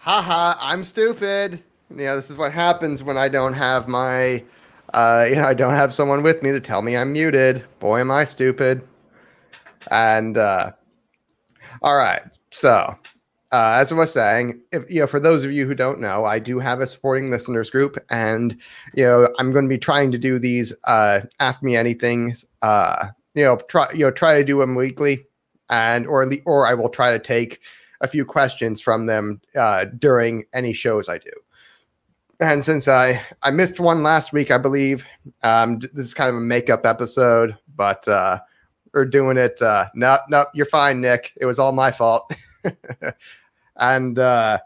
haha, I'm stupid. You know, this is what happens when I don't have my, uh, you know, I don't have someone with me to tell me I'm muted. Boy, am I stupid. And, uh, all right. So, uh, as I was saying, if you know, for those of you who don't know, I do have a supporting listeners group, and you know, I'm going to be trying to do these uh, ask me anything. Uh, you know, try you know try to do them weekly, and or or I will try to take a few questions from them uh, during any shows I do. And since I I missed one last week, I believe um, this is kind of a makeup episode, but uh, we're doing it. Uh, no, no, you're fine, Nick. It was all my fault. and uh,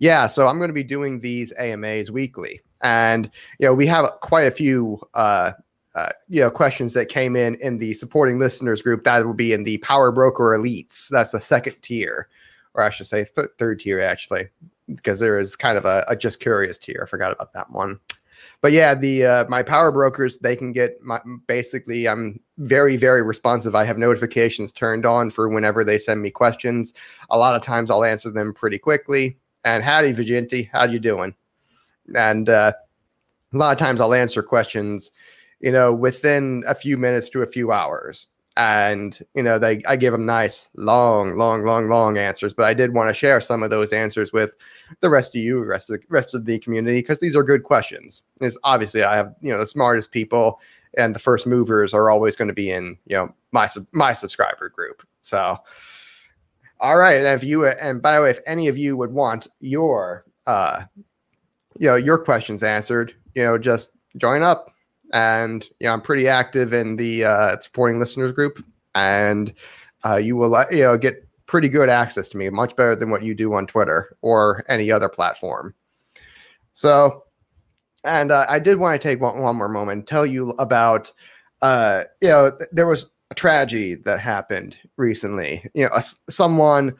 yeah, so I'm going to be doing these AMAs weekly, and you know we have quite a few uh, uh, you know questions that came in in the supporting listeners group that will be in the Power Broker Elites. That's the second tier, or I should say th- third tier actually, because there is kind of a, a just curious tier. I forgot about that one but yeah, the uh, my power brokers they can get my, basically. I'm very very responsive. I have notifications turned on for whenever they send me questions. A lot of times I'll answer them pretty quickly. And howdy, Vigenti, how you doing? And uh, a lot of times I'll answer questions, you know, within a few minutes to a few hours. And you know they i give them nice long long long long answers but i did want to share some of those answers with the rest of you rest of the rest of the community because these are good questions. Is obviously i have you know the smartest people and the first movers are always going to be in you know my my subscriber group. So all right and if you and by the way if any of you would want your uh you know your questions answered you know just join up and yeah, I'm pretty active in the uh, supporting listeners group, and uh, you will you know get pretty good access to me, much better than what you do on Twitter or any other platform. So, and uh, I did want to take one, one more moment and tell you about, uh, you know, th- there was a tragedy that happened recently. You know, a, someone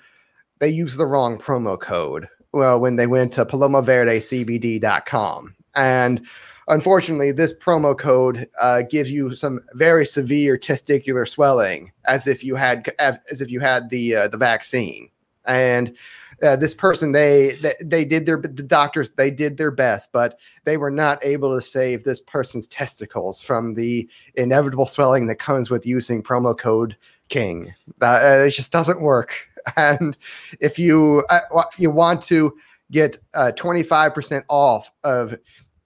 they used the wrong promo code. Well, when they went to palomaverdecbd.com and Unfortunately, this promo code uh, gives you some very severe testicular swelling, as if you had as if you had the uh, the vaccine. And uh, this person, they, they they did their the doctors they did their best, but they were not able to save this person's testicles from the inevitable swelling that comes with using promo code King. Uh, it just doesn't work. And if you uh, you want to get uh, 25% off of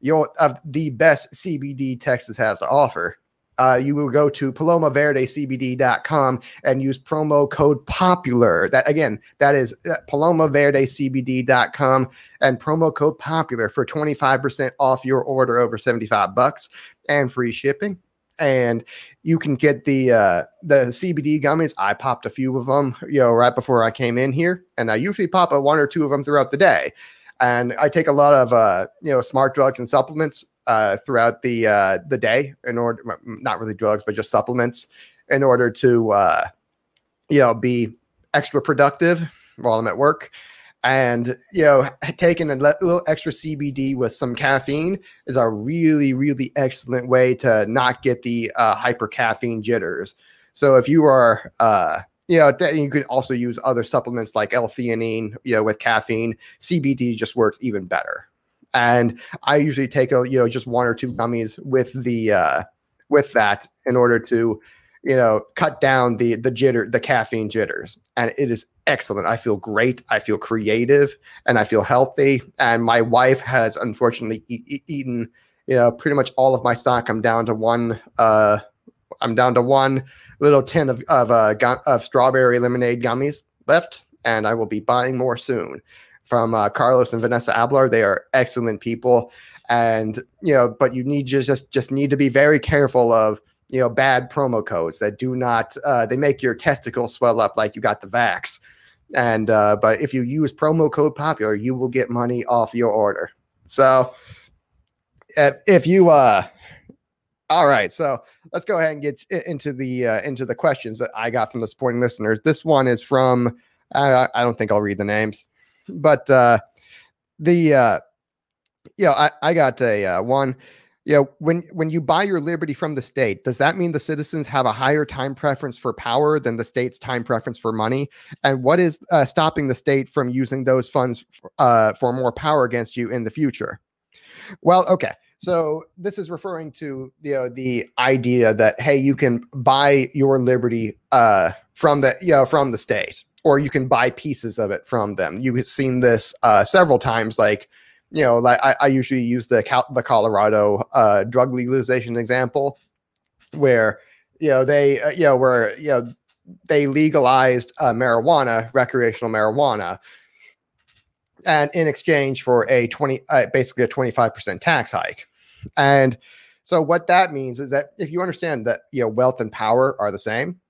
your of the best CBD Texas has to offer. Uh, you will go to palomaverdecbd.com and use promo code popular. That again, that is uh, palomaverdecbd.com and promo code popular for 25% off your order over 75 bucks and free shipping. And you can get the uh, the CBD gummies. I popped a few of them, you know, right before I came in here, and I usually pop a one or two of them throughout the day and I take a lot of uh, you know smart drugs and supplements uh, throughout the uh, the day in order not really drugs but just supplements in order to uh, you know be extra productive while I'm at work. And you know, taking a little extra CBD with some caffeine is a really, really excellent way to not get the uh, hyper caffeine jitters. So if you are uh, you know, you could also use other supplements like L-theanine, you know, with caffeine. CBD just works even better. And I usually take a, you know, just one or two gummies with the, uh, with that in order to, you know, cut down the the jitter, the caffeine jitters. And it is excellent. I feel great. I feel creative, and I feel healthy. And my wife has unfortunately e- eaten, you know, pretty much all of my stock. I'm down to one. Uh, I'm down to one little tin of of, uh, gu- of strawberry lemonade gummies left, and I will be buying more soon from uh, Carlos and Vanessa Ablar. They are excellent people, and you know, but you need just just need to be very careful of you know bad promo codes that do not uh, they make your testicles swell up like you got the vax. And uh, but if you use promo code popular, you will get money off your order. So if you uh all right, so let's go ahead and get into the uh, into the questions that I got from the supporting listeners. This one is from I, I don't think I'll read the names, but uh, the uh, you know I, I got a uh, one. you know, when when you buy your liberty from the state, does that mean the citizens have a higher time preference for power than the state's time preference for money? And what is uh, stopping the state from using those funds uh, for more power against you in the future? Well, okay. So this is referring to you know the idea that hey, you can buy your liberty uh, from the you know from the state, or you can buy pieces of it from them. You've seen this uh, several times, like you know, like I, I usually use the Cal- the Colorado uh, drug legalization example, where you know they uh, you know where you know they legalized uh, marijuana, recreational marijuana, and in exchange for a 20 uh, basically a 25% tax hike. And so what that means is that if you understand that you know wealth and power are the same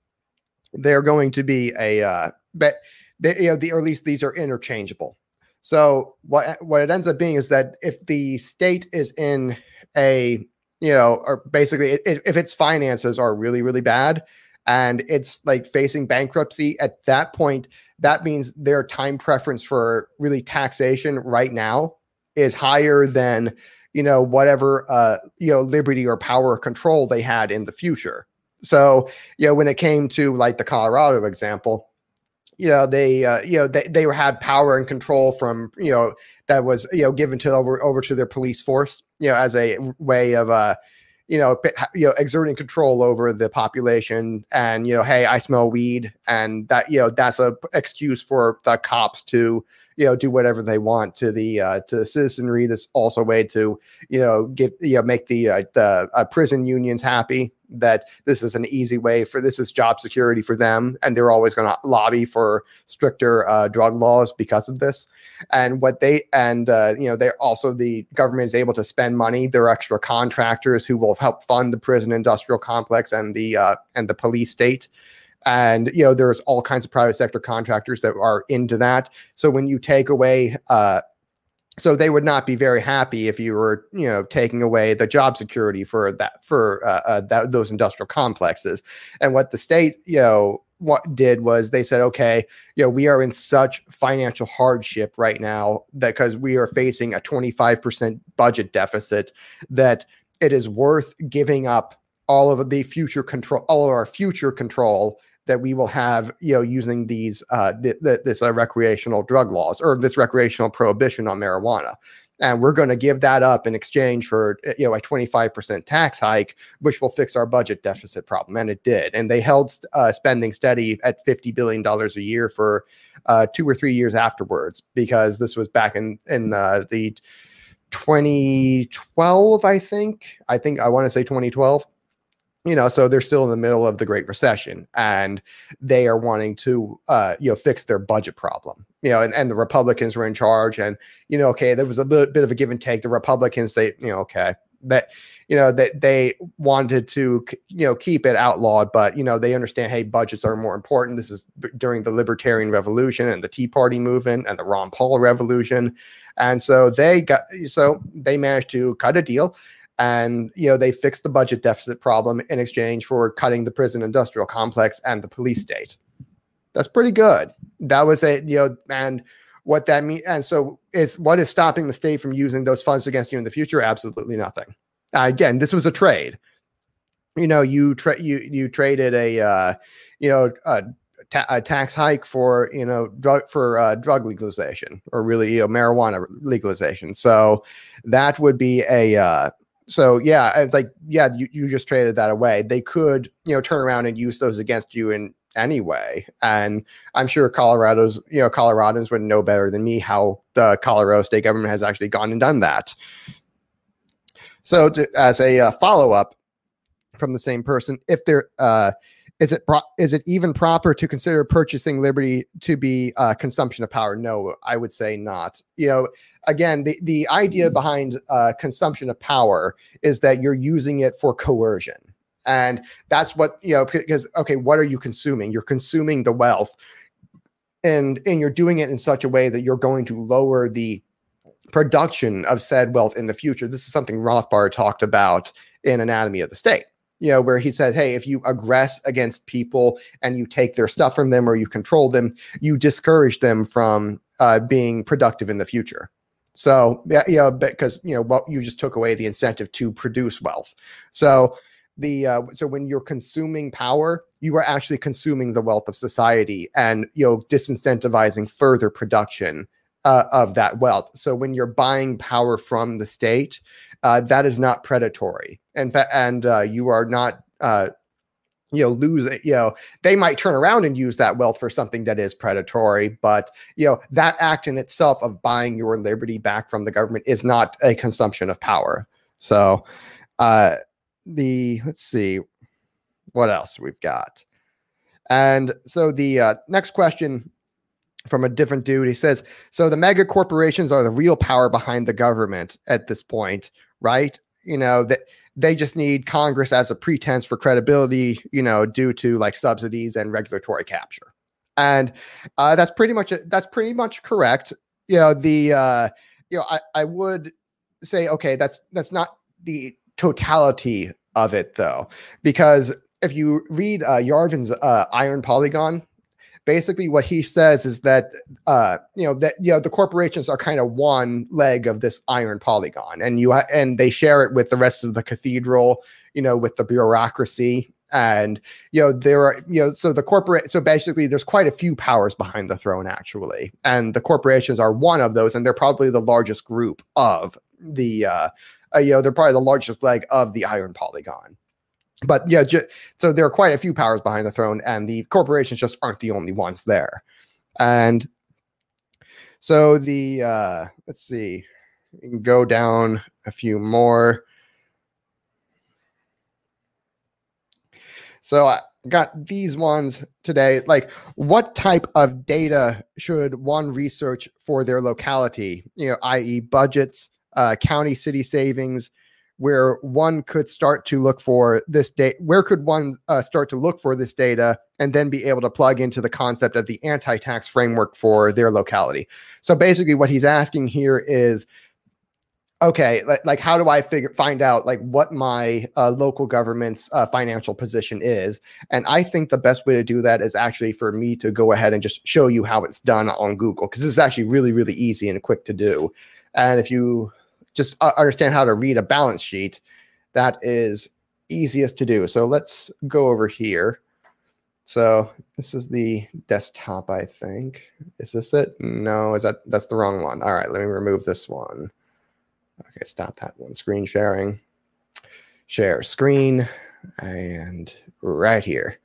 they're going to be a uh but they, you know the or at least these are interchangeable. So what what it ends up being is that if the state is in a you know or basically if, if its finances are really really bad and it's like facing bankruptcy at that point that means their time preference for really taxation right now is higher than you know whatever uh you know liberty or power or control they had in the future. So you know when it came to like the colorado example you know they uh, you know they, they had power and control from you know that was you know given to over over to their police force you know as a way of uh you know, you know, exerting control over the population, and you know, hey, I smell weed, and that you know, that's a excuse for the cops to you know do whatever they want to the uh, to the citizenry. That's also a way to you know get you know make the uh, the uh, prison unions happy that this is an easy way for this is job security for them, and they're always going to lobby for stricter uh, drug laws because of this. And what they and uh, you know they're also the government is able to spend money. There are extra contractors who will help fund the prison industrial complex and the uh, and the police state. And you know there's all kinds of private sector contractors that are into that. So when you take away uh, so they would not be very happy if you were you know taking away the job security for that for uh, uh, that, those industrial complexes. And what the state you know what did was they said, okay, you know, we are in such financial hardship right now that because we are facing a 25% budget deficit that it is worth giving up all of the future control, all of our future control that we will have, you know, using these uh, th- th- this uh, recreational drug laws or this recreational prohibition on marijuana. And we're going to give that up in exchange for eh, you know a 25% tax hike which will fix our budget deficit problem. And it did. And they held uh, spending steady at 50 billion dollars a year for uh, two or three years afterwards because this was back in in uh, the 2012 i think. I think i want to say 2012 you know so they're still in the middle of the great recession and they are wanting to uh you know fix their budget problem you know and, and the republicans were in charge and you know okay there was a little bit of a give and take. The republicans they you know okay that you know that they wanted to you know keep it outlawed but you know they understand hey budgets are more important. This is during the libertarian revolution and the tea party movement and the ron paul revolution and so they got so they managed to cut a deal and you know they fixed the budget deficit problem in exchange for cutting the prison industrial complex and the police state. That's pretty good. That was a you know and what that means and so is what is stopping the state from using those funds against you in the future? Absolutely nothing. Uh, again this was a trade. You know you tra- you you traded a uh, you know a, ta- a, tax hike for you know drug for uh, drug legalization or really you know marijuana legalization. So that would be a uh, so yeah, it's like yeah, you, you just traded that away. They could you know turn around and use those against you in any way, And I'm sure Colorado's you know Coloradans would know better than me how the Colorado state government has actually gone and done that. So to, as a uh, follow up from the same person, if there uh, is it is it even proper to consider purchasing liberty to be uh, consumption of power? No, I would say not. You know, again, the the idea behind uh, consumption of power is that you're using it for coercion, and that's what you know. Because okay, what are you consuming? You're consuming the wealth, and and you're doing it in such a way that you're going to lower the production of said wealth in the future. This is something Rothbard talked about in Anatomy of the State you know, where he says, hey, if you aggress against people and you take their stuff from them or you control them, you discourage them from uh, being productive in the future. So yeah, you know, because you know, what you just took away the incentive to produce wealth. So the uh, so when you're consuming power, you are actually consuming the wealth of society, and you know, disincentivizing further production uh, of that wealth. So when you're buying power from the state, uh, that is not predatory. In fact, and uh, you are not uh, you know lose it you know they might turn around and use that wealth for something that is predatory but you know that act in itself of buying your liberty back from the government is not a consumption of power. So uh the let's see what else we've got? And so the uh, next question from a different dude he says so the mega corporations are the real power behind the government at this point right you know that they just need Congress as a pretense for credibility, you know, due to like subsidies and regulatory capture. And uh, that's pretty much that's pretty much correct. You know, the uh, you know, I, I would say, okay, that's that's not the totality of it though, because if you read uh, Yarvin's uh, Iron Polygon, basically what he says is that uh, you know that you know the corporations are kind of one leg of this iron polygon, and you ha- and they share it with the rest of the cathedral, you know, with the bureaucracy. And you know there are you know so the corporate so basically there's quite a few powers behind the throne actually, and the corporations are one of those, and they're probably the largest group of the uh, uh you know they're probably the largest leg of the iron polygon but yeah, ju- so there are quite a few powers behind the throne, and the corporations just aren't the only ones there. And so the uh, let's see, we can go down a few more. So I got these ones today. Like, what type of data should one research for their locality? You know, i.e., budgets, uh, county city savings, where one could start to look for this data where could one uh, start to look for this data and then be able to plug into the concept of the anti-tax framework for their locality. So basically what he's asking here is okay like, like how do i figure find out like what my uh, local government's uh, financial position is? And i think the best way to do that is actually for me to go ahead and just show you how it's done on google because this is actually really really easy and quick to do. And if you just uh, understand how to read a balance sheet, that is easiest to do. So let's go over here. So this is the desktop, I think. Is this it? No, is that that's the wrong one. All right, let me remove this one. Okay, stop that one. Screen sharing. Share screen and right here.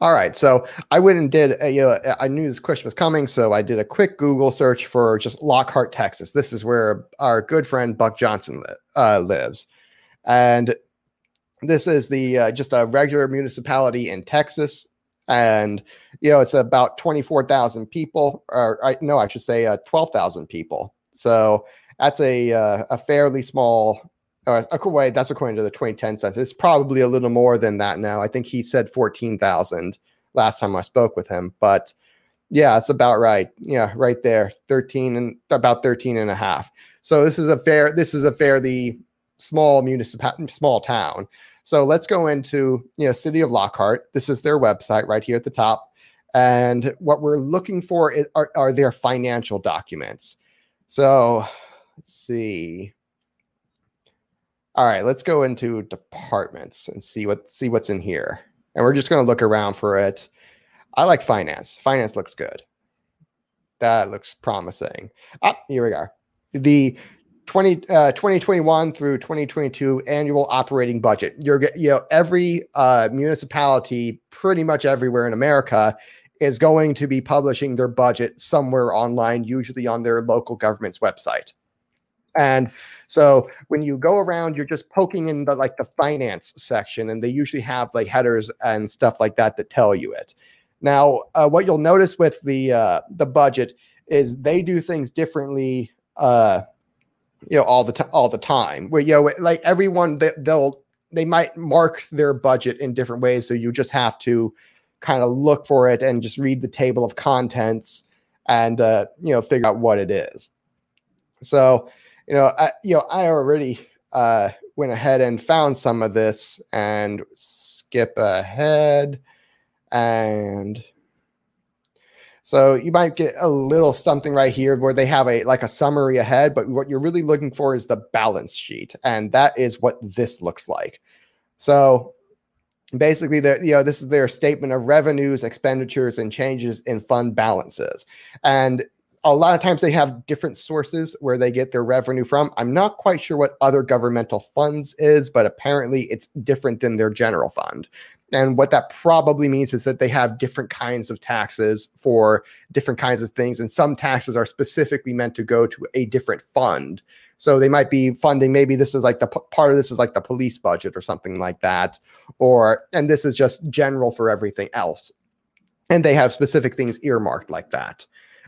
All right, so I went and did. A, you know, I knew this question was coming, so I did a quick Google search for just Lockhart, Texas. This is where our good friend Buck Johnson li- uh, lives, and this is the uh, just a regular municipality in Texas, and you know it's about twenty four thousand people, or I, no, I should say uh, twelve thousand people. So that's a uh, a fairly small uh, wait, that's according to the 2010 census. It's probably a little more than that now. I think he said 14,000 last time I spoke with him, but yeah, it's about right. Yeah, right there, 13 and about 13 and a half. So this is a fair, this is a fairly small municipality, small town. So let's go into, you know, city of Lockhart. This is their website right here at the top. And what we're looking for is, are, are their financial documents. So let's see. All right, let's go into departments and see what see what's in here. And we're just going to look around for it. I like finance. Finance looks good. That looks promising. Ah, here we are. The 20, uh, 2021 through 2022 annual operating budget. You're you know every uh, municipality pretty much everywhere in America is going to be publishing their budget somewhere online, usually on their local government's website. And so when you go around, you're just poking in the like the finance section, and they usually have like headers and stuff like that that tell you it. Now, uh, what you'll notice with the uh, the budget is they do things differently. Uh, you know, all the time, all the time. Where you know, like everyone, they, they'll they might mark their budget in different ways, so you just have to kind of look for it and just read the table of contents and uh, you know figure out what it is. So you know, I, you know, I already uh, went ahead and found some of this and skip ahead and So you might get a little something right here where they have a like a summary ahead, but what you're really looking for is the balance sheet, and that is what this looks like. So basically, the you know this is their statement of revenues, expenditures, and changes in fund balances, and a lot of times they have different sources where they get their revenue from. I'm not quite sure what other governmental funds is, but apparently it's different than their general fund. And what that probably means is that they have different kinds of taxes for different kinds of things. And some taxes are specifically meant to go to a different fund. So they might be funding, maybe this is like the part of this is like the police budget or something like that. Or, and this is just general for everything else. And they have specific things earmarked like that.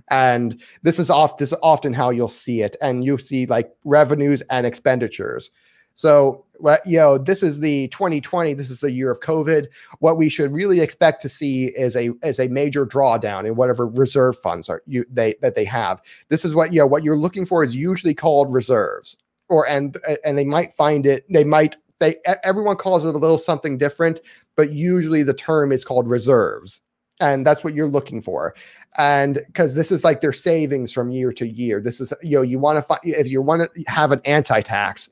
And this is this is often how you'll see it. And you see like revenues and expenditures. So, you know, this is the 2020. This is the year of COVID. What we should really expect to see is a is a major drawdown in whatever reserve funds are you they that they have. This is what you know what you're looking for is usually called reserves, or and and they might find it. They might they everyone calls it a little something different, but usually the term is called reserves, and that's what you're looking for and because this is like their savings from year to year. This is you know you want to find if you want to have an anti-tax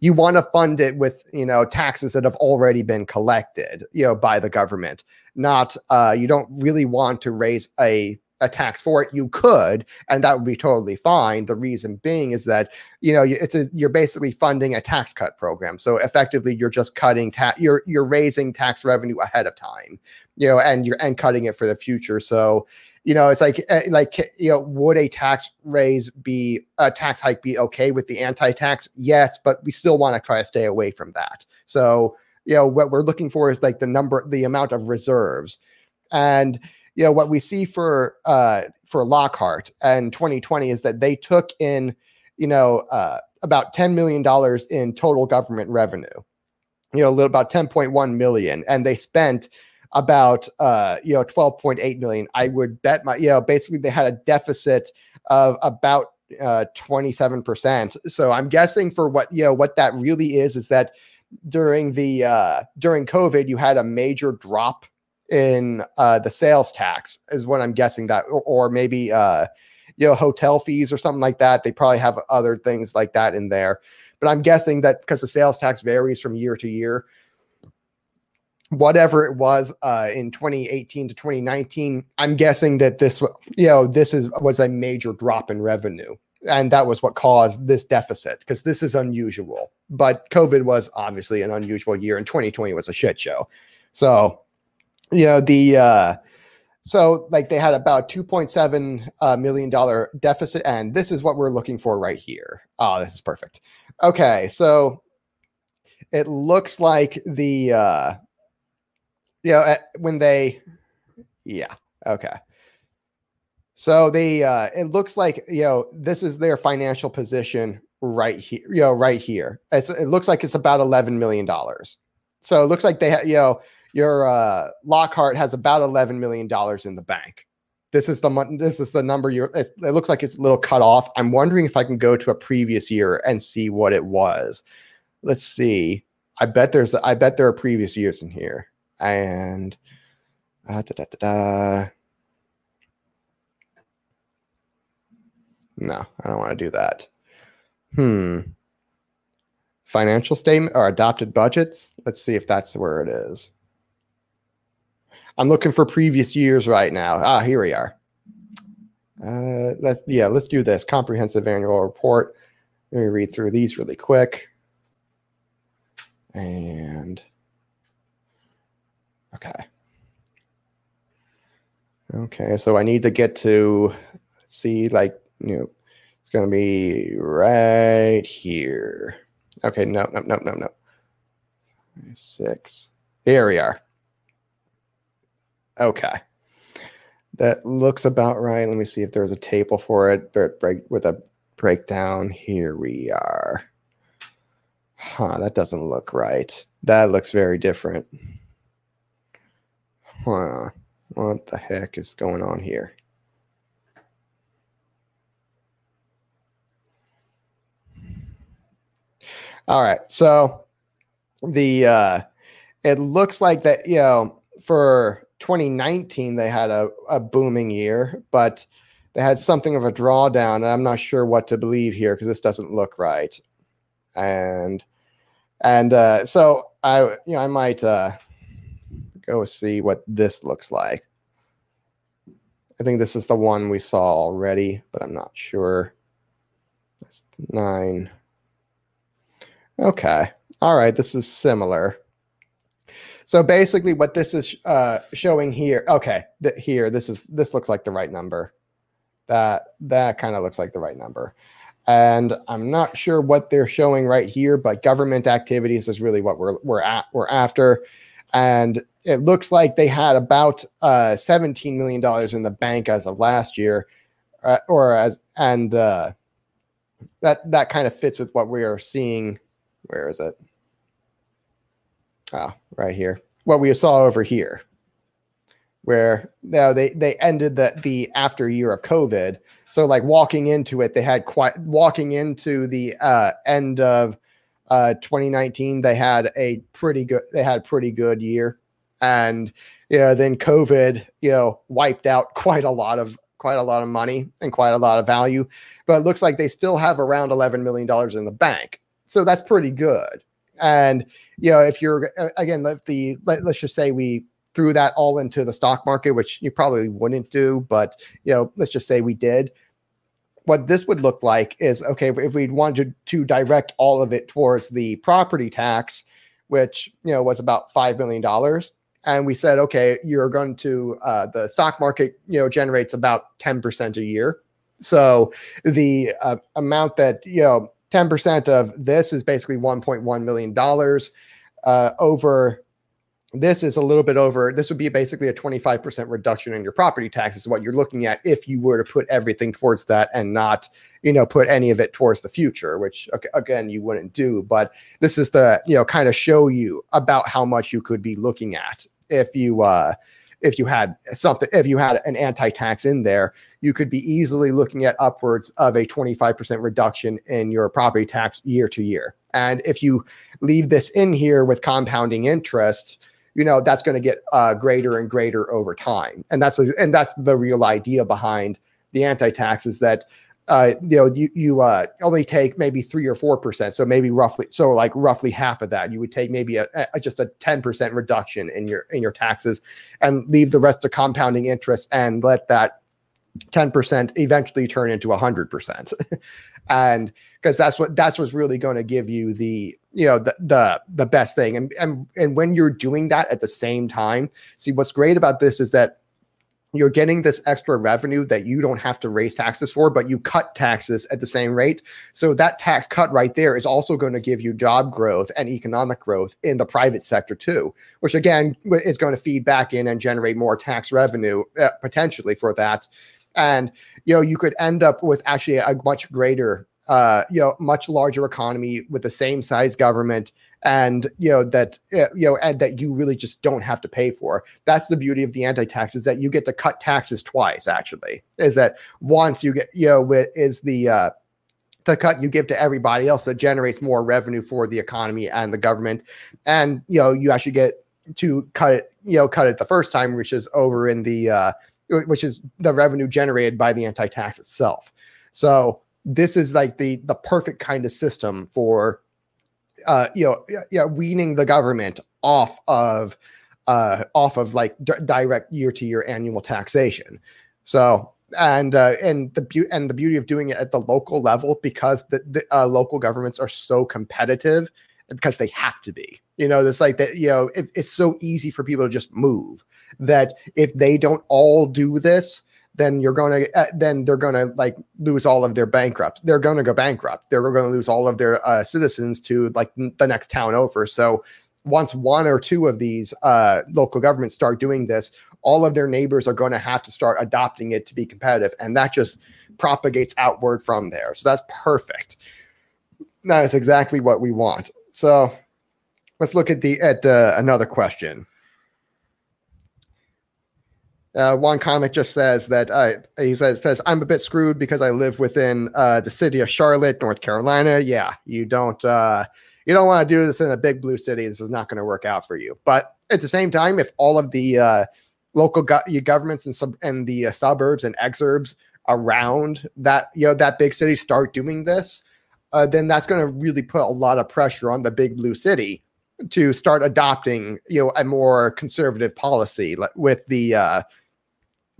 you want to fund it with you know taxes that have already been collected you know by the government. Not uh you don't really want to raise a a tax for it you could and that would be totally fine the reason being is that you know it's a you're basically funding a tax cut program so effectively you're just cutting tax you're you're raising tax revenue ahead of time you know and you're and cutting it for the future so you know, it's like eh, like you know, would a tax raise be a tax hike be okay with the anti-tax? Yes, but we still want to try to stay away from that. So, you know, what we're looking for is like the number, the amount of reserves, and you know what we see for uh for Lockhart and 2020 is that they took in, you know, uh, about 10 million dollars in total government revenue, you know, a little about 10.1 million, and they spent about uh you know 12.8 million. I would bet my you know basically they had a deficit of about uh 27% so i'm guessing for what you know what that really is is that during the uh during covid you had a major drop in uh the sales tax is what i'm guessing that or, or maybe uh you know hotel fees or something like that. They probably have other things like that in there. But i'm guessing that because the sales tax varies from year to year whatever it was uh, in 2018 to 2019 i'm guessing that this you know this is was a major drop in revenue. And that was what caused this deficit because this is unusual. But covid was obviously an unusual year and 2020 was a shit show. So you know the uh so like they had about 2.7 uh, million dollar deficit and this is what we're looking for right here oh this is perfect okay so it looks like the uh you know, when they, yeah, okay. So they, uh, it looks like you know this is their financial position right here. You know, right here. It's, it looks like it's about eleven million dollars. So it looks like they, ha- you know, your uh, Lockhart has about eleven million dollars in the bank. This is the this is the number you're. It looks like it's a little cut off. I'm wondering if I can go to a previous year and see what it was. Let's see. I bet there's I bet there are previous years in here and uh, da, da, da, da. no, I don't want to do that. Hmm. Financial statement or adopted budgets. Let's see if that's where it is. I'm looking for previous years right now. Ah, here we are. Uh, let's yeah, let's do this comprehensive annual report. Let me read through these really quick. And Okay. Okay, so I need to get to see like, you know, it's to be right here. Okay, no, no, no, no, no. Six. Here we are. Okay. That looks about right. Let me see if there's a table for it break with a breakdown. Here we are. Huh, that doesn't look right. That looks very different. Huh. What the heck is going on here? All right. So the uh it looks like that, you know, for 2019 they had a, a booming year, but they had something of a drawdown. And I'm not sure what to believe here because this doesn't look right. And and uh, so I you know I might uh, go see what this looks like. I think this is the one we saw already, but I'm not sure. That's nine. Okay. All right. This is similar. So basically, what this is uh, showing here. Okay, th- here this is this looks like the right number. That that kind of looks like the right number. And I'm not sure what they're showing right here, but government activities is really what we're we're at we're after. And it looks like they had about uh, 17 million dollars in the bank as of last year, uh, or as and uh, that that kind of fits with what we are seeing. Where is it? Oh, right here. What we saw over here, where you know, they they ended the the after year of COVID. So like walking into it, they had quite walking into the uh, end of uh, 2019. They had a pretty good. They had a pretty good year, and know then COVID you know wiped out quite a lot of quite a lot of money and quite a lot of value. But it looks like they still have around 11 million dollars in the bank. So that's pretty good. And you know, if you're again, if the let, let's just say we threw that all into the stock market, which you probably wouldn't do, but you know, let's just say we did. What this would look like is okay if we wanted to direct all of it towards the property tax, which you know was about five million dollars, and we said, okay, you're going to uh, the stock market, you know, generates about ten percent a year. So the uh, amount that you know 10% of this is basically $1.1 million. Uh, over this is a little bit over, this would be basically a 25% reduction in your property taxes, what you're looking at if you were to put everything towards that and not, you know, put any of it towards the future, which again, you wouldn't do. But this is the, you know, kind of show you about how much you could be looking at if you, uh, if you had something, if you had an anti-tax in there, you could be easily looking at upwards of a 25% reduction in your property tax year to year. And if you leave this in here with compounding interest, you know that's going to get uh, greater and greater over time. And that's and that's the real idea behind the anti-tax is that uh, you know, you you uh, only take maybe three or four percent, so maybe roughly, so like roughly half of that, you would take maybe a, a just a ten percent reduction in your in your taxes, and leave the rest to compounding interest, and let that ten percent eventually turn into a hundred percent, and because that's what that's what's really going to give you the you know the the the best thing, and and and when you're doing that at the same time, see what's great about this is that you're getting this extra revenue that you don't have to raise taxes for, but you cut taxes at the same rate. So that tax cut right there is also going to give you job growth and economic growth in the private sector too, which again is going to feed back in and generate more tax revenue uh, potentially for that. And you know, you could end up with actually a much greater uh, you know, much larger economy with the same size government and you know that uh, you know and that you really just don't have to pay for. That's the beauty of the anti-tax is that you get to cut taxes twice actually is that once you get you know is the uh the cut you give to everybody else that generates more revenue for the economy and the government. And you know you actually get to cut it you know cut it the first time which is over in the uh which is the revenue generated by the anti-tax itself. So this is like the the perfect kind of system for uh, you know, yeah, weaning the government off of uh, off of like d- direct year to year annual taxation. So and uh, and the beauty and the beauty of doing it at the local level because the, the uh, local governments are so competitive because they have to be. You know, it's like that. You know, it, it's so easy for people to just move that if they don't all do this, then you're going to uh, then they're going to like lose all of their bankrupt. They're going to go bankrupt. They're going to lose all of their uh, citizens to like the next town over. So once one or two of these uh, local governments start doing this, all of their neighbors are going to have to start adopting it to be competitive, and that just propagates outward from there. So that's perfect. That is exactly what we want. So let's look at the at uh, another question. Uh, one comic just says that uh, he says says I'm a bit screwed because I live within uh, the city of Charlotte, North Carolina. Yeah, you don't uh, you don't want to do this in a big blue city. This is not going to work out for you. But at the same time, if all of the uh, local go- governments and sub and the uh, suburbs and exurbs around that you know that big city start doing this, uh, then that's going to really put a lot of pressure on the big blue city to start adopting you know a more conservative policy with the uh,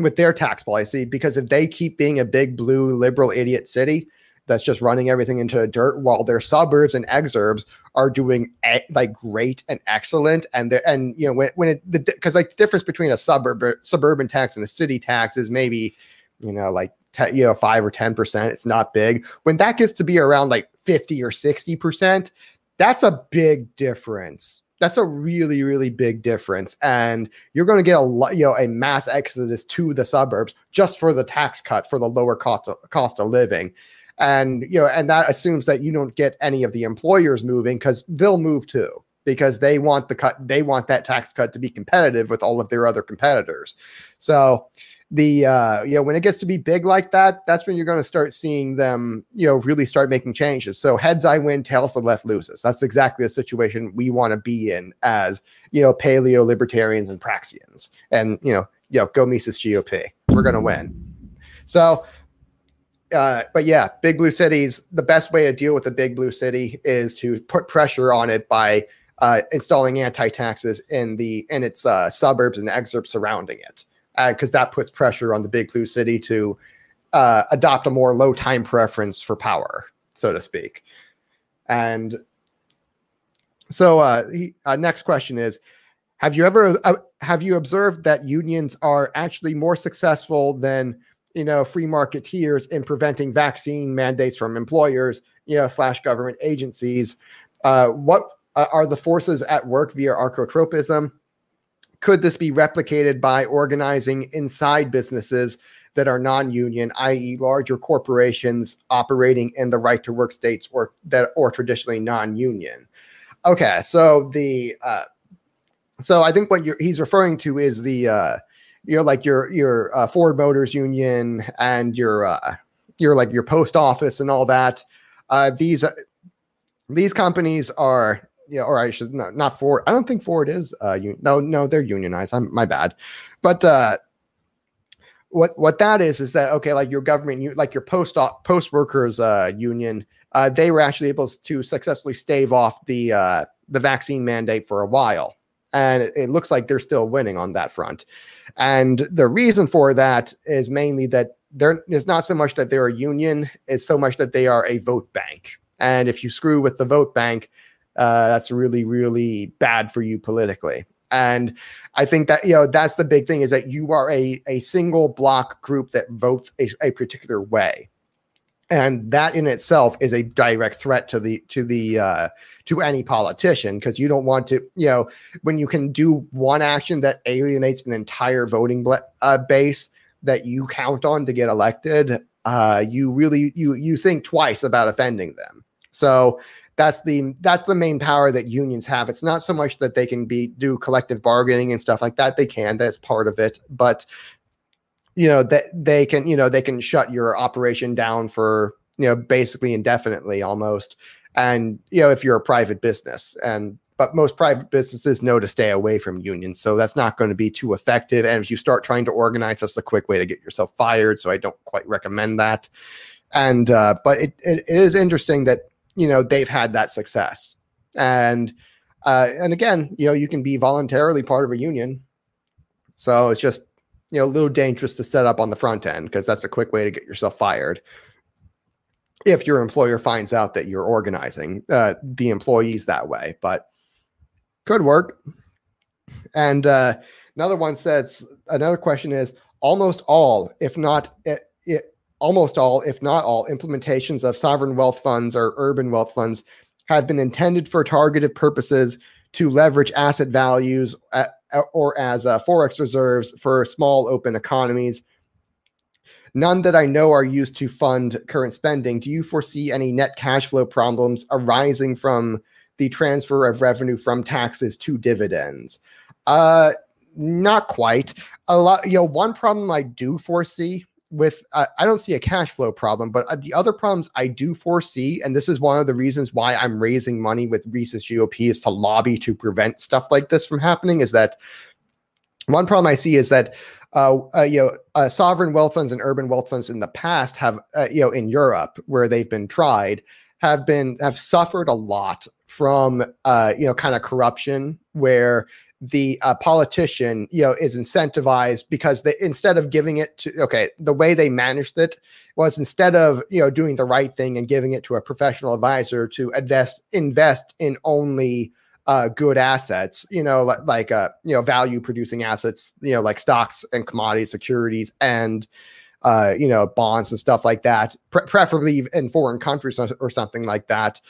with their tax policy because if they keep being a big blue liberal idiot city that's just running everything into the dirt while their suburbs and exurbs are doing like great and excellent and they and you know when, when it because like the difference between a suburb suburban tax and a city tax is maybe you know like te, you know 5 or 10% it's not big. When that gets to be around like 50 or 60% that's a big difference that's a really really big difference. And you're going to get a lot you know a mass exodus to the suburbs just for the tax cut for the lower cost of, cost of living. And you know and that assumes that you don't get any of the employers moving because they'll move too because they want the cut they want that tax cut to be competitive with all of their other competitors. So the uh you know when it gets to be big like that that's when you're going to start seeing them you know really start making changes. So heads i win tails the left loses. That's exactly the situation we want to be in as you know paleo libertarians and praxians. And you know you know go mises gop we're going to win. So uh, but yeah, big blue cities. The best way to deal with a big blue city is to put pressure on it by uh, installing anti taxes in the in its uh, suburbs and exurbs surrounding it because uh, that puts pressure on the big blue city to uh, adopt a more low time preference for power, so to speak. And so, uh, he, uh, next question is: Have you ever uh, have you observed that unions are actually more successful than you know free marketeers in preventing vaccine mandates from employers, you know, slash government agencies? Uh, what are the forces at work via archotropism? Could this be replicated by organizing inside businesses that are non-union, i.e., larger corporations operating in the right to work states or that or traditionally non-union? Okay, so the uh, so I think what he's referring to is the uh, you know like your your uh, Ford Motors Union and your uh, your like your post office and all that. Uh, these uh, these companies are yeah, or I should not not Ford. I don't think Ford is uh un- no no they're unionized. I'm my bad. But uh what what that is is that okay like your government you like your post post workers uh union uh they were actually able to successfully stave off the uh the vaccine mandate for a while and it, it looks like they're still winning on that front and the reason for that is mainly that there is not so much that they're a union it's so much that they are a vote bank and if you screw with the vote bank uh, that's really really bad for you politically. And i think that you know that's the big thing is that you are a, a single block group that votes a, a particular way. And that in itself is a direct threat to the to the uh, to any politician because you don't want to you know when you can do one action that alienates an entire voting ble- uh, base that you count on to get elected uh, you really you you think twice about offending them. So that's the that's the main power that unions have. It's not so much that they can be do collective bargaining and stuff like that. They can. That's part of it. But you know that they can you know they can shut your operation down for you know basically indefinitely almost. And you know if you're a private business and but most private businesses know to stay away from unions. So that's not going to be too effective. And if you start trying to organize, that's a quick way to get yourself fired. So I don't quite recommend that. And uh, but it, it, it is interesting that you know they've had that success. And uh, and again you know you can be voluntarily part of a union. So it's just you know a little dangerous to set up on the front end because that's a quick way to get yourself fired if your employer finds out that you're organizing uh, the employees that way. But could work. And uh, another one says another question is almost all if not it, it, almost all, if not all, implementations of sovereign wealth funds or urban wealth funds have been intended for targeted purposes to leverage asset values at, or as uh, forex reserves for small open economies. None that I know are used to fund current spending. Do you foresee any net cash flow problems arising from the transfer of revenue from taxes to dividends? Uh, not quite. A lot, you know, one problem I do foresee with uh, I don't see a cash flow problem, but uh, the other problems I do foresee, and this is one of the reasons why I'm raising money with Mises GOP is to lobby to prevent stuff like this from happening. Is that one problem I see is that uh, uh, you know, uh, sovereign wealth funds and urban wealth funds in the past have, uh, you know, in Europe where they've been tried, have been have suffered a lot from, uh, you know, kind of corruption where the uh, politician, you know, is incentivized because they instead of giving it to okay, the way they managed it was instead of you know doing the right thing and giving it to a professional advisor to invest invest in only uh, good assets, you know, like, like uh, you know, value producing assets, you know, like stocks and commodities, securities, and uh, you know, bonds and stuff like that, pre- preferably in foreign countries or, or something like that.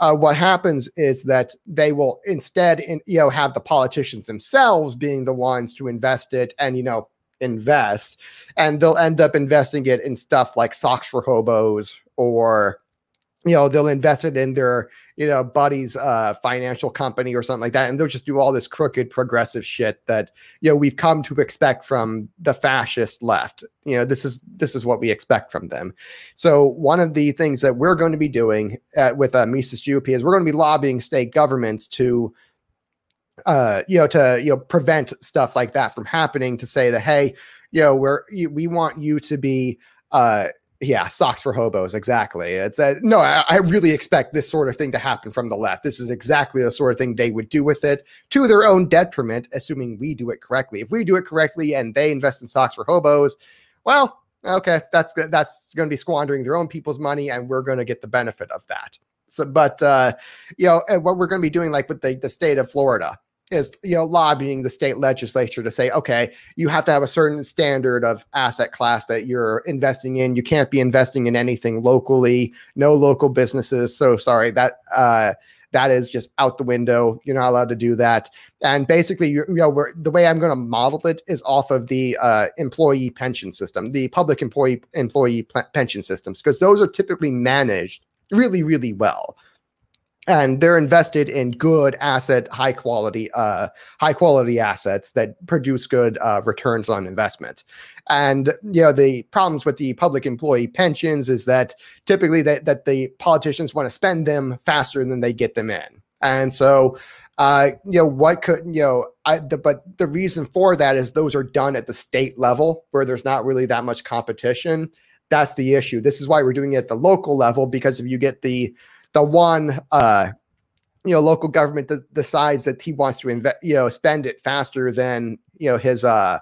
Uh, what happens is that they will instead, in, you know, have the politicians themselves being the ones to invest it, and you know, invest, and they'll end up investing it in stuff like socks for hobos or you know they'll invest it in their you know buddy's uh financial company or something like that and they'll just do all this crooked progressive shit that you know we've come to expect from the fascist left. You know this is this is what we expect from them. So one of the things that we're going to be doing at, with uh, mises GOP is we're going to be lobbying state governments to uh you know to you know prevent stuff like that from happening to say that hey you know we're we want you to be uh yeah, socks for hobos. Exactly. It's a, no, I, I, really expect this sort of thing to happen from the left. This is exactly the sort of thing they would do with it to their own detriment, assuming we do it correctly. If we do it correctly and they invest in socks for hobos, well, okay, that's that's going to be squandering their own people's money, and we're going to get the benefit of that. So, but uh, you know, what we're going to be doing, like with the the state of Florida, is you know lobbying the state legislature to say okay you have to have a certain standard of asset class that you're investing in. You can't be investing in anything locally. No local businesses. So sorry that uh that is just out the window. You're not allowed to do that. And basically you know the way i'm going to model it is off of the uh, employee pension system the public employee employee pension systems because those are typically managed really really well and they're invested in good asset high quality uh, high quality assets that produce good uh, returns on investment. And you know the problems with the public employee pensions is that typically that, that the politicians want to spend them faster than they get them in. And so uh, you know what could you know I, the, but the reason for that is those are done at the state level where there's not really that much competition. That's the issue. This is why we're doing it at the local level because if you get the the one uh, you know local government th- decides that he wants to invest you know spend it faster than you know his uh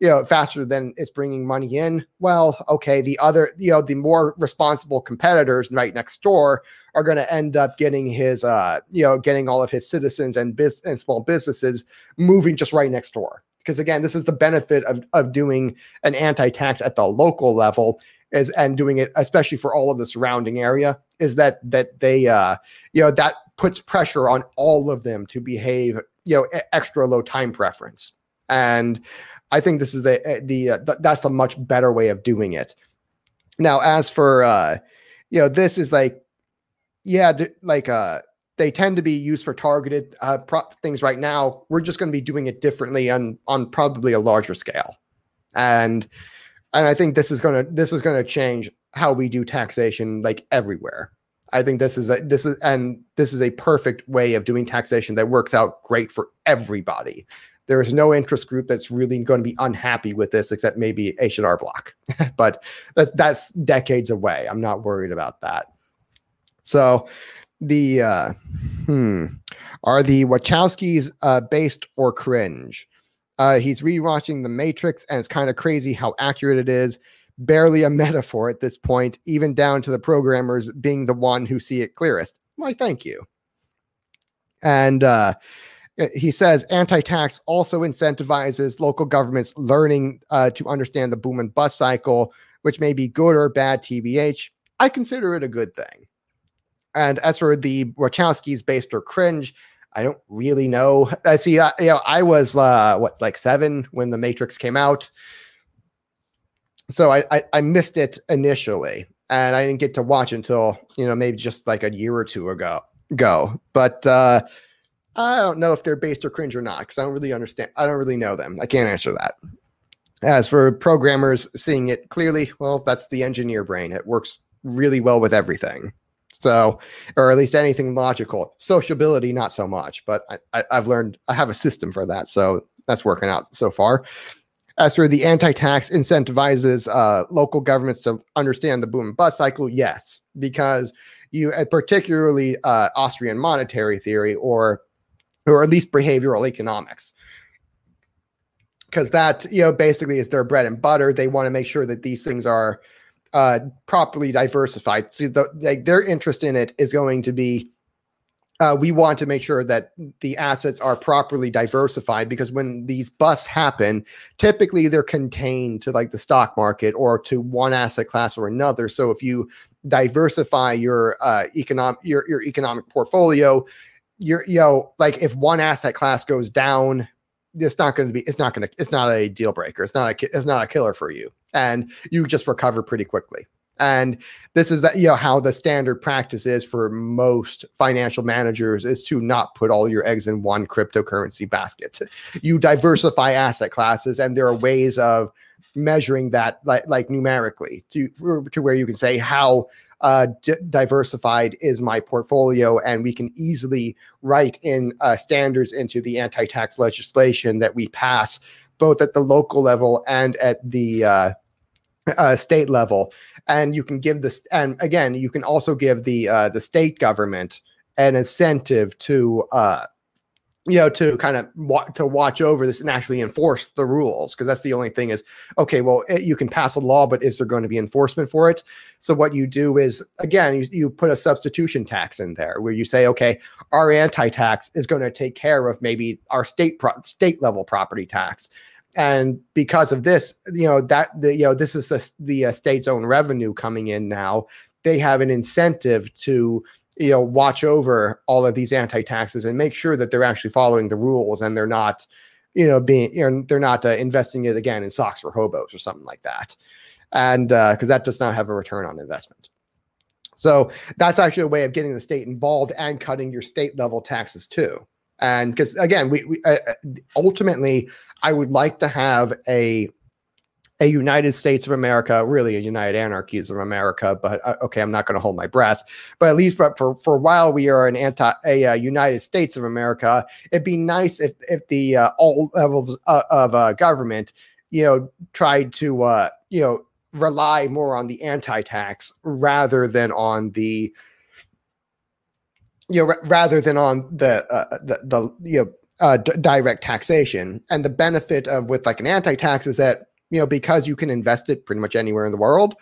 you know faster than it's bringing money in. Well okay the other you know the more responsible competitors right next door are going to end up getting his uh you know getting all of his citizens and biz and small businesses moving just right next door. Because again this is the benefit of of doing an anti-tax at the local level is and doing it especially for all of the surrounding area is that that they uh you know that puts pressure on all of them to behave you know extra low time preference. And i think this is the eh, the uh, th- that's a much better way of doing it. Now as for uh you know this is like yeah d- like uh they tend to be used for targeted uh, pro- things right now. We're just going to be doing it differently on on probably a larger scale, and and I think this is gonna this is gonna change how we do taxation like everywhere. I think this is a this is and this is a perfect way of doing taxation that works out great for everybody. There is no interest group that's really going to be unhappy with this, except maybe H&R Block. but that's that's decades away. I'm not worried about that. So the uh, hmm, are the Wachowskis uh, based or cringe? Uh, he's rewatching The Matrix, and it's kind of crazy how accurate it is. Barely a metaphor at this point, even down to the programmers being the one who see it clearest. Why, thank you. And uh, he says anti tax also incentivizes local governments learning uh, to understand the boom and bust cycle, which may be good or bad, TBH. I consider it a good thing. And as for the Wachowskis based or cringe, I don't really know. I see. Uh, you know, I was uh, what like seven when the Matrix came out, so I, I, I missed it initially, and I didn't get to watch until you know maybe just like a year or two ago. Go, but uh, I don't know if they're based or cringe or not because I don't really understand. I don't really know them. I can't answer that. As for programmers seeing it clearly, well, that's the engineer brain. It works really well with everything. So, or at least anything logical. Sociability, not so much, but I, I, have learned I have a system for that. So that's working out so far. As for the anti-tax incentivizes uh, local governments to understand the boom and bust cycle, yes, because you uh, particularly uh, Austrian monetary theory or or at least behavioral economics because that you know basically is their bread and butter. They want to make sure that these things are uh, properly diversified. See, the, like their interest in it is going to be. Uh, we want to make sure that the assets are properly diversified because when these busts happen, typically they're contained to like the stock market or to one asset class or another. So if you diversify your uh, economic your your economic portfolio, you're you know like if one asset class goes down it's not going to be it's not going to it's not a deal breaker it's not a it's not a killer for you and you just recover pretty quickly. And this is that you know how the standard practice is for most financial managers is to not put all your eggs in one cryptocurrency basket. You diversify asset classes and there are ways of measuring that like like numerically to to where you can say how uh, d- diversified is my portfolio, and we can easily write in uh, standards into the anti-tax legislation that we pass, both at the local level and at the uh, uh state level. And you can give this, and again, you can also give the uh, the state government an incentive to uh, you know to kind of wa- to watch over this and actually enforce the rules because that's the only thing is okay well it, you can pass a law but is there going to be enforcement for it? So what you do is again you, you put a substitution tax in there where you say okay our anti-tax is going to take care of maybe our state pro- state level property tax. And because of this you know that the you know this is the the uh, state's own revenue coming in now. They have an incentive to you know watch over all of these anti-taxes and make sure that they're actually following the rules and they're not you know being you know they're not uh, investing it again in socks for hobos or something like that. And because uh, that does not have a return on investment. So that's actually a way of getting the state involved and cutting your state level taxes too. And because again we, we uh, uh, ultimately i would like to have a a United States of America, really a United Anarchies of America. But uh, okay, I'm not going to hold my breath. But at least for, for for a while, we are an anti a uh, United States of America. It'd be nice if if the uh, all levels uh, of uh, government, you know, tried to uh, you know rely more on the anti-tax rather than on the you know r- rather than on the the the you know uh, d- direct taxation. And the benefit of with like an anti-tax is that you know, because you can invest it pretty much anywhere in the world,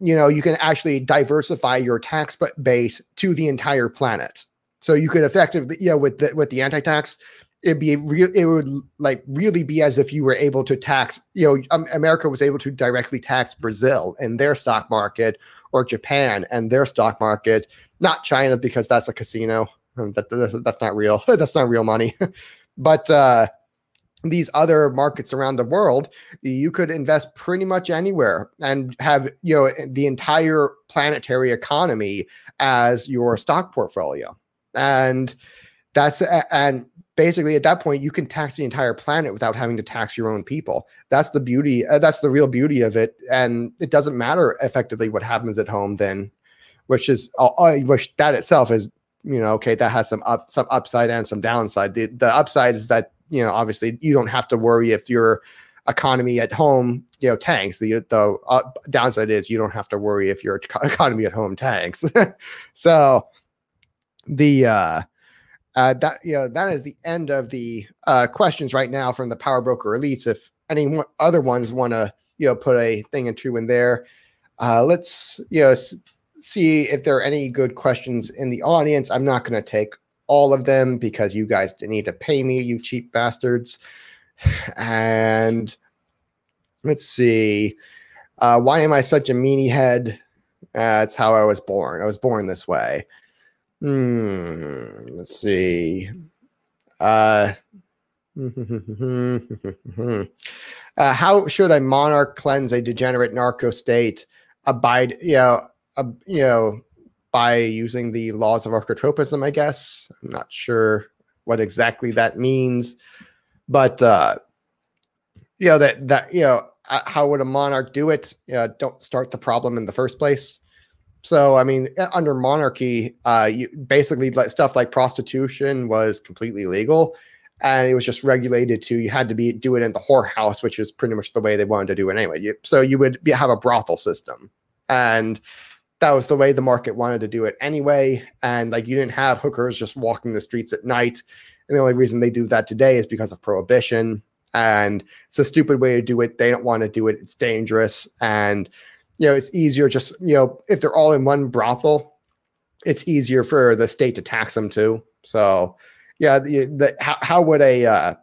you know, you can actually diversify your tax base to the entire planet. So you could effectively, you know, with the with the anti-tax, it'd be real. It would like really be as if you were able to tax. You know, um, America was able to directly tax Brazil and their stock market, or Japan and their stock market, not China because that's a casino. That, that's, that's not real. that's not real money. but uh, these other markets around the world, you could invest pretty much anywhere and have you know the entire planetary economy as your stock portfolio. And that's and basically at that point you can tax the entire planet without having to tax your own people. That's the beauty. Uh, that's the real beauty of it. And it doesn't matter effectively what happens at home then, which is uh, which that itself is you know okay that has some up some upside and some downside. The the upside is that you know, obviously you don't have to worry if your economy at home, you know, tanks. The the uh, downside is you don't have to worry if your economy at home tanks. so the uh, uh, that you know that is the end of the uh, questions right now from the power broker elites. If any other ones want to you know put a thing or two in there, uh, let's you know s- see if there are any good questions in the audience. I'm not going to take all of them because you guys need to pay me, you cheap bastards. And let's see. Uh, why am I such a meanie head? Uh, that's how I was born. I was born this way. Hmm. Let's see. Uh, uh, how should a monarch cleanse a degenerate narco state? Abide, you know, uh, you know, by using the laws of archetropism, I guess. I'm not sure what exactly that means, but uh, you know that that you know uh, how would a monarch do it? Uh, don't start the problem in the first place. So I mean, under monarchy, uh, you basically like stuff like prostitution was completely legal, and it was just regulated to you had to be do it in the whorehouse, which is pretty much the way they wanted to do it anyway. You, so you would be, have a brothel system, and that was the way the market wanted to do it anyway. And like you didn't have hookers just walking the streets at night. And the only reason they do that today is because of prohibition. And it's a stupid way to do it. They don't want to do it. It's dangerous. And, you know, it's easier just, you know, if they're all in one brothel, it's easier for the state to tax them too. So, yeah, the, the how, how would a, uh,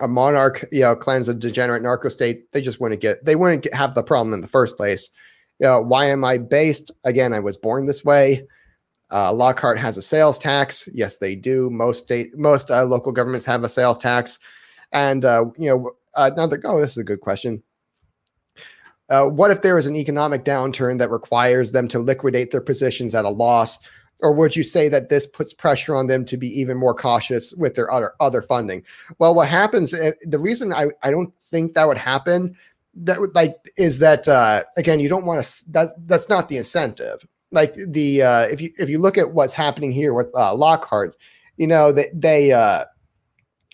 a monarch, you know, cleanse a degenerate narco state? They just wouldn't get, they wouldn't get, have the problem in the first place. You know, why am I based? Again, I was born this way. Uh, Lockhart has a sales tax. Yes, they do. Most state, most uh, local governments have a sales tax. And uh, you know, another. Oh, this is a good question. Uh, what if there is an economic downturn that requires them to liquidate their positions at a loss? Or would you say that this puts pressure on them to be even more cautious with their other other funding? Well, what happens? Eh, the reason I, I don't think that would happen that like is that uh, again you don't want to that that's not the incentive like the uh, if you if you look at what's happening here with uh, Lockhart, you know that they, they uh,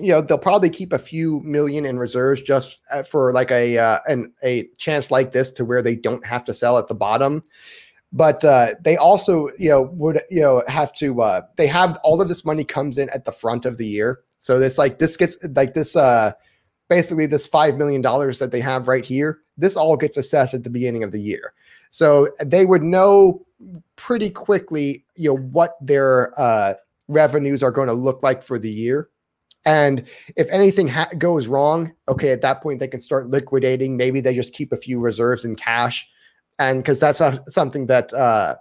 you know they'll probably keep a few million in reserves just uh, for like a uh, an a chance like this to where they don't have to sell at the bottom. But uh, they also you know would you know have to uh, they have all of this money comes in at the front of the year. So this like this gets like this uh basically this five million dollars that they have right here. This all gets assessed at the beginning of the year. So they would know pretty quickly, you know, what their uh, revenues are going to look like for the year. And if anything ha- goes wrong, okay, at that point they can start liquidating. Maybe they just keep a few reserves in cash, and because that's something that uh,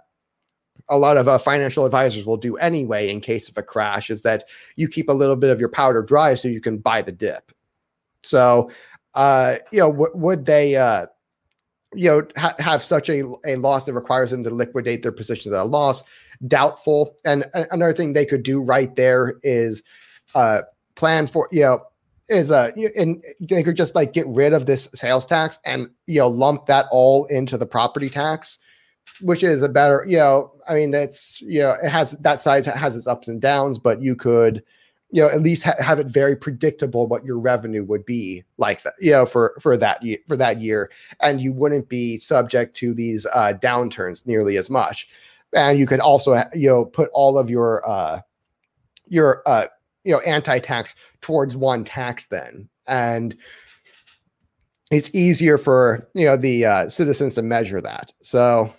a lot of uh, financial advisors will do anyway in case of a crash, is that you keep a little bit of your powder dry so you can buy the dip. So, uh, you know, w- would they? Uh, you know, ha- have such a, a loss that requires them to liquidate their positions at a loss. Doubtful. And a- another thing they could do right there is uh, plan for, you know, is uh and they could just like get rid of this sales tax and you know lump that all into the property tax which is a better you know i mean it's you know it has that size has its ups and downs but you could you know at least ha- have it very predictable what your revenue would be like that you know for for that year for that year. And you wouldn't be subject to these uh downturns nearly as much. And you could also you know put all of your uh your uh you know anti-tax towards one tax then. And it's easier for you know the uh, citizens to measure that. So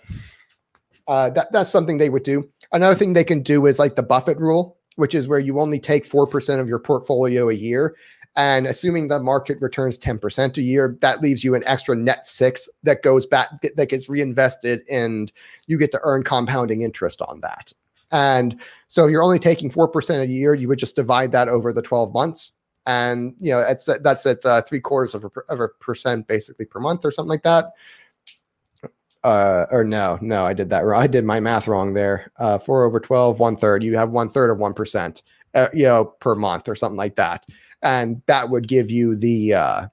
uh, that, that's something they would do. Another thing they can do is like the buffett rule which is where you only take 4% of your portfolio a year. And assuming the market returns 10% a year, that leaves you an extra net six that goes back, that gets reinvested, and you get to earn compounding interest on that. And so you're only taking 4% a year, you would just divide that over the 12 months. And, you know, that's, that's at uh, three quarters of a, of a percent basically per month or something like that uh, or no, no, I did that wrong. I did my math wrong there. Uh, four over 12, one third. You have one third of 1%, uh, you know, per month or something like that. And that would give you the, uh,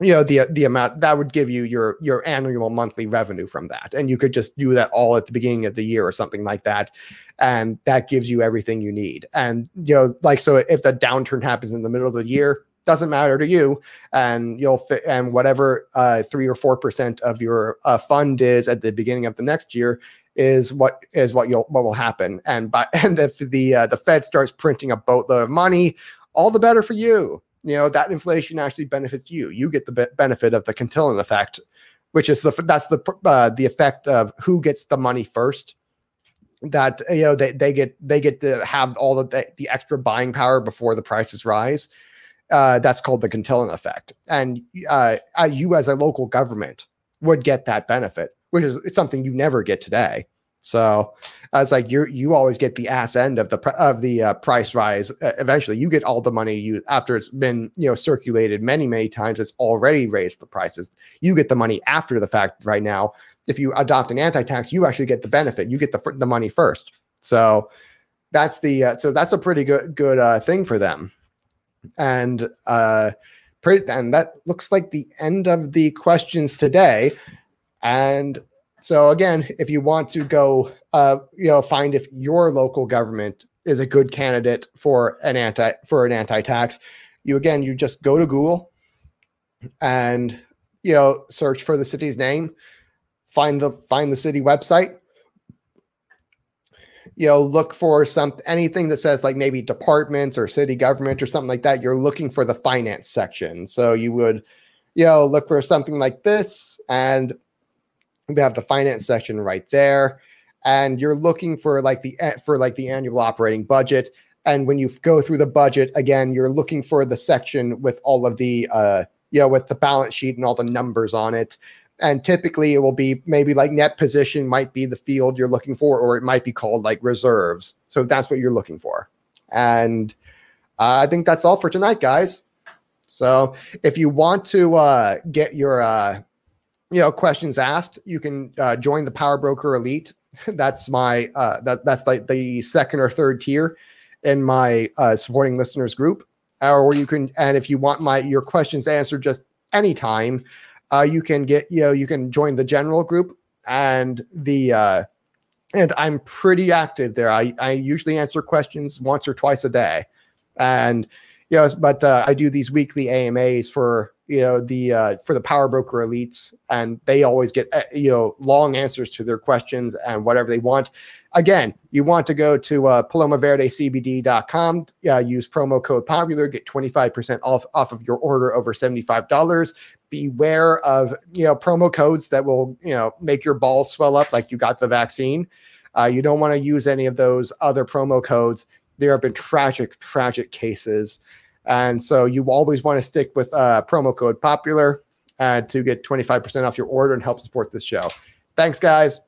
you know, the, the amount that would give you your, your annual monthly revenue from that. And you could just do that all at the beginning of the year or something like that. And that gives you everything you need. And, you know, like, so if the downturn happens in the middle of the year, doesn't matter to you and you'll fit and whatever uh, three or four percent of your uh, fund is at the beginning of the next year is what is what you'll what will happen. And by and if the uh, the fed starts printing a boatload of money all the better for you. You know that inflation actually benefits you. You get the be- benefit of the cantillon effect which is the that's the uh, the effect of who gets the money first. That you know they, they get they get to have all the, the extra buying power before the prices rise uh, that's called the Cantillon effect. And uh, you, as a local government, would get that benefit, which is something you never get today. So uh, it's like you you always get the ass end of the of the uh, price rise. Uh, eventually, you get all the money you after it's been you know circulated many many times. It's already raised the prices. You get the money after the fact. Right now, if you adopt an anti tax, you actually get the benefit. You get the the money first. So that's the uh, so that's a pretty good good uh, thing for them and uh, and that looks like the end of the questions today. And so again, if you want to go, uh, you know, find if your local government is a good candidate for an anti for an anti-tax. You again, you just go to Google and you know search for the city's name, find the find the city website. You know, look for some anything that says like maybe departments or city government or something like that. You're looking for the finance section, so you would, you know, look for something like this, and we have the finance section right there. And you're looking for like the for like the annual operating budget. And when you go through the budget again you're looking for the section with all of the uh you know with the balance sheet and all the numbers on it and typically it will be maybe like net position might be the field you're looking for or it might be called like reserves. So that's what you're looking for. And uh, i think that's all for tonight guys. So if you want to uh, get your uh, you know questions asked you can uh, join the power broker elite. That's my uh, that that's like the second or third tier in my uh, supporting listeners group. Or you can, and if you want my your questions answered just anytime, uh, you can get you know you can join the general group and the uh, and I'm pretty active there. I I usually answer questions once or twice a day, and you know, but uh, I do these weekly AMAs for you know the uh, for the power broker elites and they always get uh, you know long answers to their questions and whatever they want. Again you want to go to uh, palomaverdecbd.com uh, use promo code popular get 25% off off of your order over $75 beware of you know promo codes that will you know make your balls swell up like you got the vaccine uh, you don't want to use any of those other promo codes there have been tragic tragic cases and so you always want to stick with uh, promo code popular uh, to get 25% off your order and help support this show. Thanks, guys.